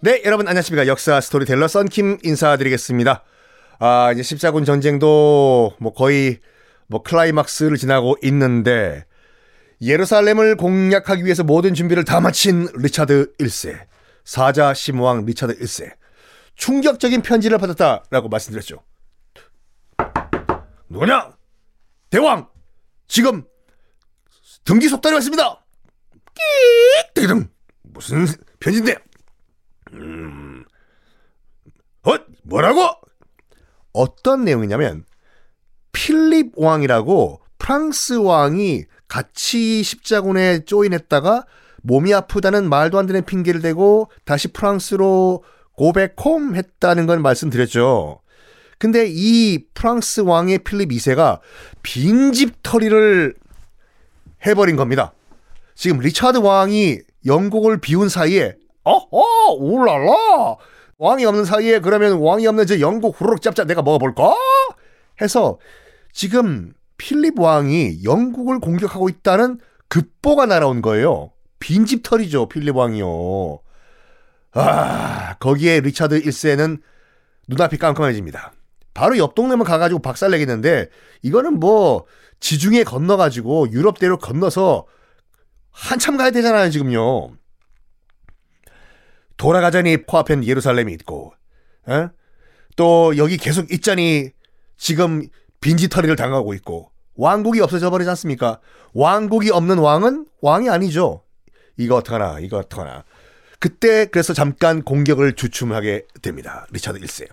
네, 여러분 안녕하십니까. 역사 스토리텔러 썬킴 인사드리겠습니다. 아, 이제 십자군 전쟁도 뭐 거의 뭐 클라이막스를 지나고 있는데 예루살렘을 공략하기 위해서 모든 준비를 다 마친 리차드 1세. 사자심왕 리차드 1세. 충격적인 편지를 받았다라고 말씀드렸죠. 누구냐? 대왕! 지금 등기 속달이 왔습니다! 끼익! 등 무슨 편지인데? 음, 어? 뭐라고? 어떤 내용이냐면 필립 왕이라고 프랑스 왕이 같이 십자군에 조인했다가 몸이 아프다는 말도 안 되는 핑계를 대고 다시 프랑스로 고백홈 했다는 건 말씀드렸죠. 근데 이 프랑스 왕의 필립 2세가 빈집 털이를 해버린 겁니다. 지금 리차드 왕이 영국을 비운 사이에 어어 울랄라 왕이 없는 사이에 그러면 왕이 없는 저 영국 후루룩 짭짭 내가 먹어볼까 해서 지금 필립 왕이 영국을 공격하고 있다는 급보가 날아온 거예요. 빈집털이죠 필립 왕이요. 아 거기에 리차드 1세는 눈앞이 깜깜해집니다. 바로 옆 동네만 가가지고 박살내겠는데 이거는 뭐 지중해 건너가지고 유럽대로 건너서 한참 가야 되잖아요 지금요. 돌아가자니 코앞엔 예루살렘이 있고, 에? 또 여기 계속 있자니 지금 빈지털이를 당하고 있고, 왕국이 없어져 버리지 않습니까? 왕국이 없는 왕은 왕이 아니죠. 이거 어떡하나, 이거 어떡하나. 그때 그래서 잠깐 공격을 주춤하게 됩니다. 리차드 1세.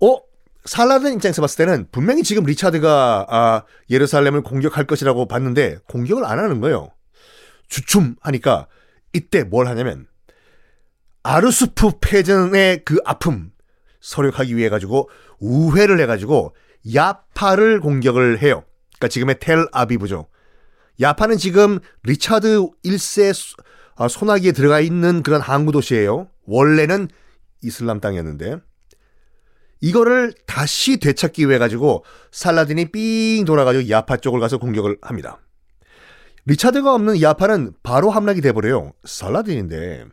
어? 살라든 입장에서 봤을 때는 분명히 지금 리차드가 아, 예루살렘을 공격할 것이라고 봤는데 공격을 안 하는 거예요. 주춤하니까 이때 뭘 하냐면 아르수프 패전의 그 아픔 서력하기 위해 가지고 우회를 해 가지고 야파를 공격을 해요. 그러니까 지금의 텔 아비브죠. 야파는 지금 리차드 1세 소나기에 들어가 있는 그런 항구 도시예요. 원래는 이슬람 땅이었는데 이거를 다시 되찾기 위해 가지고 살라딘이 삥 돌아가지고 야파 쪽을 가서 공격을 합니다. 리차드가 없는 야파는 바로 함락이 돼버려요. 살라딘인데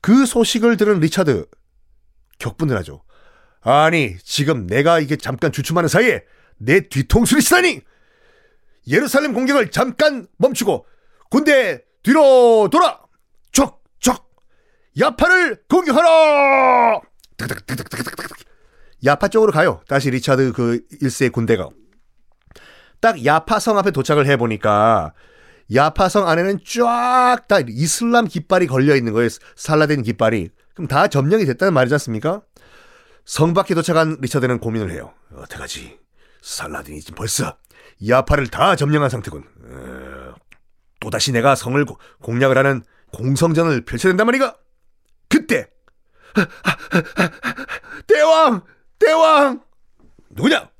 그 소식을 들은 리차드 격분을 하죠. 아니 지금 내가 이게 잠깐 주춤하는 사이에 내 뒤통수를 치다니! 예루살렘 공격을 잠깐 멈추고 군대 뒤로 돌아! 적적 야파를 공격하라! 야파 쪽으로 가요. 다시 리차드 그 1세의 군대가. 딱 야파성 앞에 도착을 해보니까 야파성 안에는 쫙 다 이슬람 깃발이 걸려 있는 거예요. 살라딘 깃발이. 그럼 다 점령이 됐다는 말이지 않습니까? 성 밖에 도착한 리처드는 고민을 해요. 어떡하지? 살라딘이 지금 벌써 야파를 다 점령한 상태군. 어, 또다시 내가 성을 공략을 하는 공성전을 펼쳐야 된단 말이가? 그때 대왕! 대왕! 누구냐?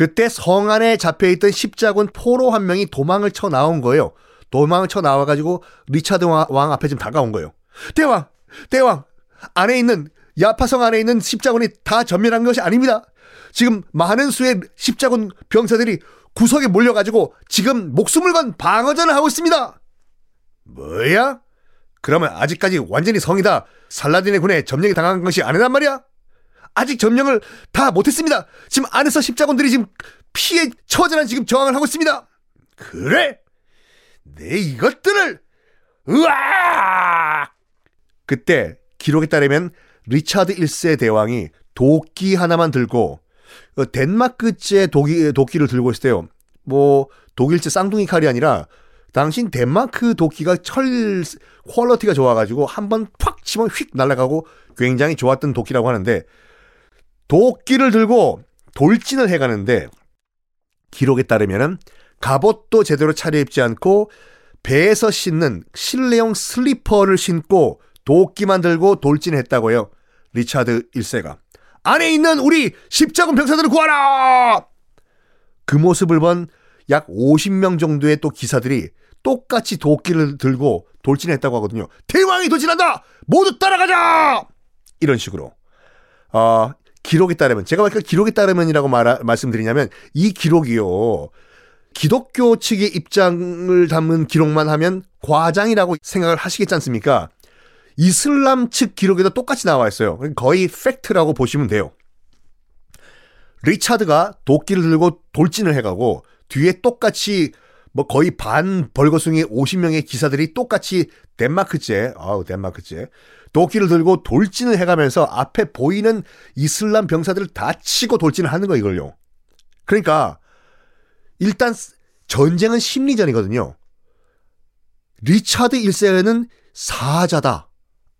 그때 성 안에 잡혀있던 십자군 포로 한 명이 도망을 쳐 나온 거예요. 도망을 쳐 나와가지고 리차드 왕 앞에 좀 다가온 거예요. 대왕! 대왕! 안에 있는, 야파성 안에 있는 십자군이 다 전멸한 것이 아닙니다. 지금 많은 수의 십자군 병사들이 구석에 몰려가지고 지금 목숨을 건 방어전을 하고 있습니다. 뭐야? 그러면 아직까지 완전히 성이다. 살라딘의 군에 점령이 당한 것이 아니란 말이야? 아직 점령을 다 못했습니다. 지금 안에서 십자군들이 지금 피해 처절한 지금 저항을 하고 있습니다. 그래? 내 이것들을 으아! 그때 기록에 따르면 리차드 1세 대왕이 도끼 하나만 들고 어, 덴마크제 도끼, 도끼를 들고 있었대요. 뭐 독일제 쌍둥이 칼이 아니라 당신 덴마크 도끼가 철 퀄러티가 좋아가지고 한 번 팍 치면 휙 날아가고 굉장히 좋았던 도끼라고 하는데 도끼를 들고 돌진을 해가는데 기록에 따르면은 갑옷도 제대로 차려입지 않고 배에서 신는 실내용 슬리퍼를 신고 도끼만 들고 돌진했다고 해요. 리차드 1세가. 안에 있는 우리 십자군 병사들을 구하라! 그 모습을 본 약 50명 정도의 또 기사들이 똑같이 도끼를 들고 돌진했다고 하거든요. 대왕이 돌진한다! 모두 따라가자! 이런 식으로. 어, 기록에 따르면 제가 왜 기록에 따르면이라고 말 말씀드리냐면 이 기록이요. 기독교 측의 입장을 담은 기록만 하면 과장이라고 생각을 하시겠지 않습니까? 이슬람 측 기록에도 똑같이 나와 있어요. 거의 팩트라고 보시면 돼요. 리차드가 도끼를 들고 돌진을 해가고 뒤에 똑같이 뭐 거의 반 벌거숭이 50명의 기사들이 똑같이 덴마크제, 아우 덴마크제 도끼를 들고 돌진을 해가면서 앞에 보이는 이슬람 병사들을 다 치고 돌진을 하는 거 이걸요. 그러니까 일단 전쟁은 심리전이거든요. 리차드 1세는 사자다,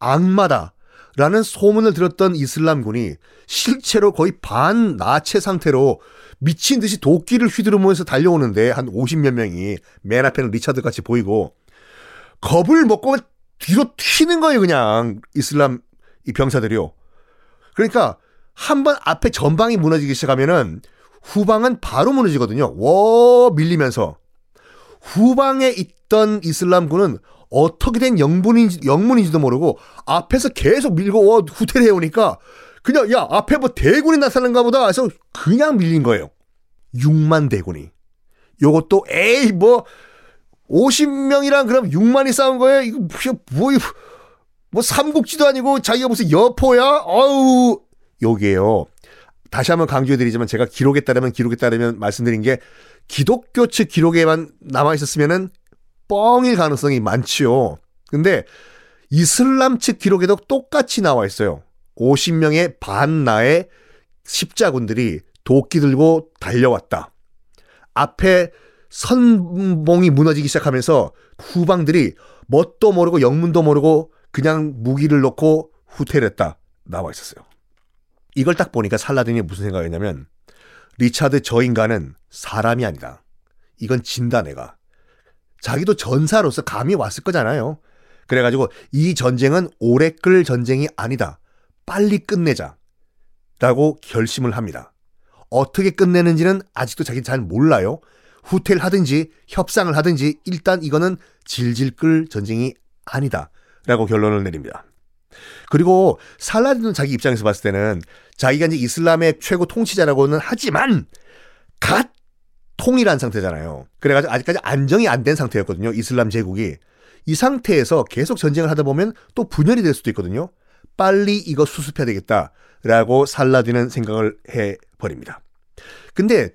악마다, 라는 소문을 들었던 이슬람군이 실제로 거의 반 나체 상태로 미친 듯이 도끼를 휘두르면서 달려오는데 한 50몇 명이 맨 앞에는 리차드 같이 보이고 겁을 먹고 뒤로 튀는 거예요, 그냥 이슬람 이 병사들이요. 그러니까 한 번 앞에 전방이 무너지기 시작하면은 후방은 바로 무너지거든요. 워 밀리면서 후방에 있던 이슬람군은 어떻게 된 영문인지, 영문인지도 모르고 앞에서 계속 밀고 와, 후퇴를 해오니까 그냥 야 앞에 뭐 대군이 나타난가 보다 해서 그냥 밀린 거예요. 6만 대군이. 요것도 에이 뭐 50명이랑 그럼 6만이 싸운 거예요? 이거 뭐, 뭐 삼국지도 아니고 자기가 무슨 여포야? 어우 요게요. 다시 한번 강조해드리지만 제가 기록에 따르면 기록에 따르면 말씀드린 게 기독교 측 기록에만 남아 있었으면은 뻥일 가능성이 많지요. 근데 이슬람 측 기록에도 똑같이 나와 있어요. 50명의 반나의 십자군들이 도끼 들고 달려왔다. 앞에 선봉이 무너지기 시작하면서 후방들이 뭣도 모르고 영문도 모르고 그냥 무기를 놓고 후퇴를 했다. 나와 있었어요. 이걸 딱 보니까 살라딘이 무슨 생각이냐면 리차드 저 인간은 사람이 아니다. 이건 진다 내가. 자기도 전사로서 감이 왔을 거잖아요. 그래가지고 이 전쟁은 오래 끌 전쟁이 아니다. 빨리 끝내자. 라고 결심을 합니다. 어떻게 끝내는지는 아직도 자기 잘 몰라요. 후퇴를 하든지 협상을 하든지 일단 이거는 질질 끌 전쟁이 아니다. 라고 결론을 내립니다. 그리고 살라딘은 자기 입장에서 봤을 때는 자기가 이제 이슬람의 최고 통치자라고는 하지만 갓 통일한 상태잖아요. 그래가지고 아직까지 안정이 안 된 상태였거든요. 이슬람 제국이. 이 상태에서 계속 전쟁을 하다 보면 또 분열이 될 수도 있거든요. 빨리 이거 수습해야 되겠다라고 살라딘은 생각을 해버립니다. 근데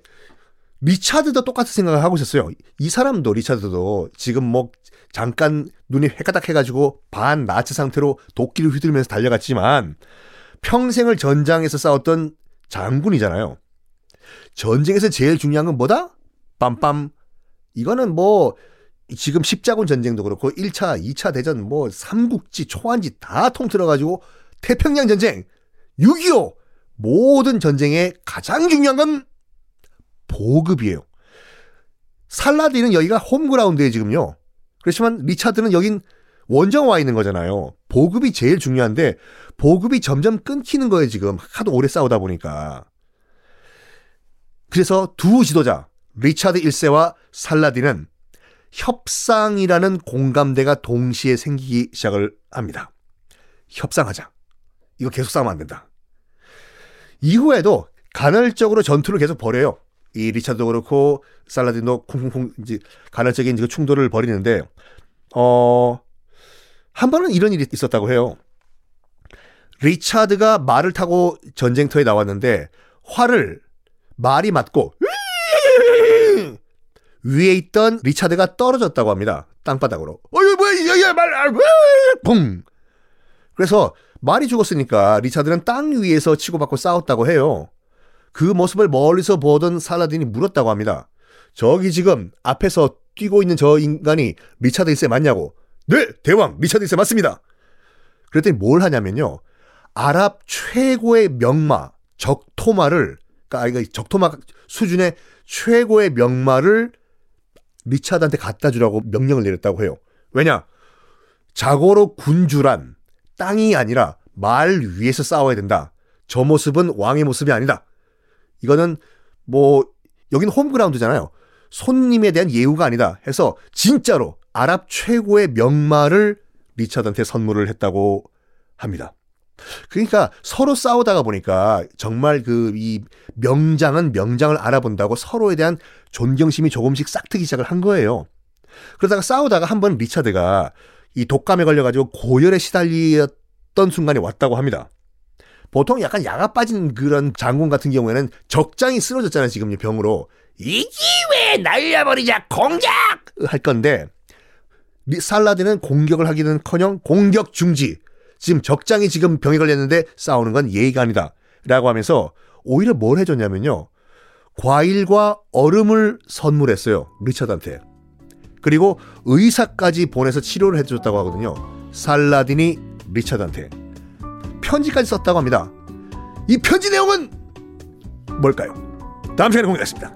리차드도 똑같은 생각을 하고 있었어요. 이 사람도 리차드도 지금 뭐 잠깐 눈이 헷가닥 해가지고 반 나치 상태로 도끼를 휘둘면서 달려갔지만 평생을 전장에서 싸웠던 장군이잖아요. 전쟁에서 제일 중요한 건 뭐다? 빰빰. 이거는 뭐 지금 십자군 전쟁도 그렇고 1차, 2차 대전 뭐 삼국지, 초안지 다 통틀어가지고 태평양 전쟁, 6.25 모든 전쟁에 가장 중요한 건 보급이에요. 살라디는 여기가 홈그라운드에 지금요. 그렇지만 리차드는 여긴 원정 와 있는 거잖아요. 보급이 제일 중요한데 보급이 점점 끊기는 거예요, 지금. 하도 오래 싸우다 보니까. 그래서 두 지도자, 리차드 1세와 살라딘은 협상이라는 공감대가 동시에 생기기 시작을 합니다. 협상하자. 이거 계속 싸우면 안 된다. 이후에도 간헐적으로 전투를 계속 벌여요. 이 리차드도 그렇고 살라딘도 쿵쿵쿵 이제 간헐적인 그 충돌을 벌이는데 어, 한 번은 이런 일이 있었다고 해요. 리차드가 말을 타고 전쟁터에 나왔는데 활을 말이 맞고 위에 있던 리차드가 떨어졌다고 합니다. 땅바닥으로. 어이 뭐야 야야 말 붕. 그래서 말이 죽었으니까 리차드는 땅 위에서 치고받고 싸웠다고 해요. 그 모습을 멀리서 보던 살라딘이 물었다고 합니다. 저기 지금 앞에서 뛰고 있는 저 인간이 리차드 1세 맞냐고. 네, 대왕 리차드 1세 맞습니다. 그랬더니 뭘 하냐면요. 아랍 최고의 명마 적토마를 그러니까 적토마 수준의 최고의 명마를 리차드한테 갖다 주라고 명령을 내렸다고 해요. 왜냐? 자고로 군주란 땅이 아니라 말 위에서 싸워야 된다. 저 모습은 왕의 모습이 아니다. 이거는 뭐 여긴 홈그라운드잖아요. 손님에 대한 예우가 아니다 해서 진짜로 아랍 최고의 명마를 리차드한테 선물을 했다고 합니다. 그러니까 서로 싸우다가 보니까 정말 그 이 명장은 명장을 알아본다고 서로에 대한 존경심이 조금씩 싹트기 시작을 한 거예요. 그러다가 싸우다가 한 번 리차드가 이 독감에 걸려가지고 고열에 시달렸던 순간이 왔다고 합니다. 보통 약간 야가 빠진 그런 장군 같은 경우에는 적장이 쓰러졌잖아요, 지금 병으로. 이 기회 날려버리자, 공격! 할 건데, 살라딘은 공격을 하기는 커녕 공격 중지. 지금 적장이 지금 병에 걸렸는데 싸우는 건 예의가 아니다. 라고 하면서 오히려 뭘 해줬냐면요. 과일과 얼음을 선물했어요. 리처드한테. 그리고 의사까지 보내서 치료를 해줬다고 하거든요. 살라딘이 리처드한테. 편지까지 썼다고 합니다. 이 편지 내용은 뭘까요? 다음 시간에 공개하겠습니다.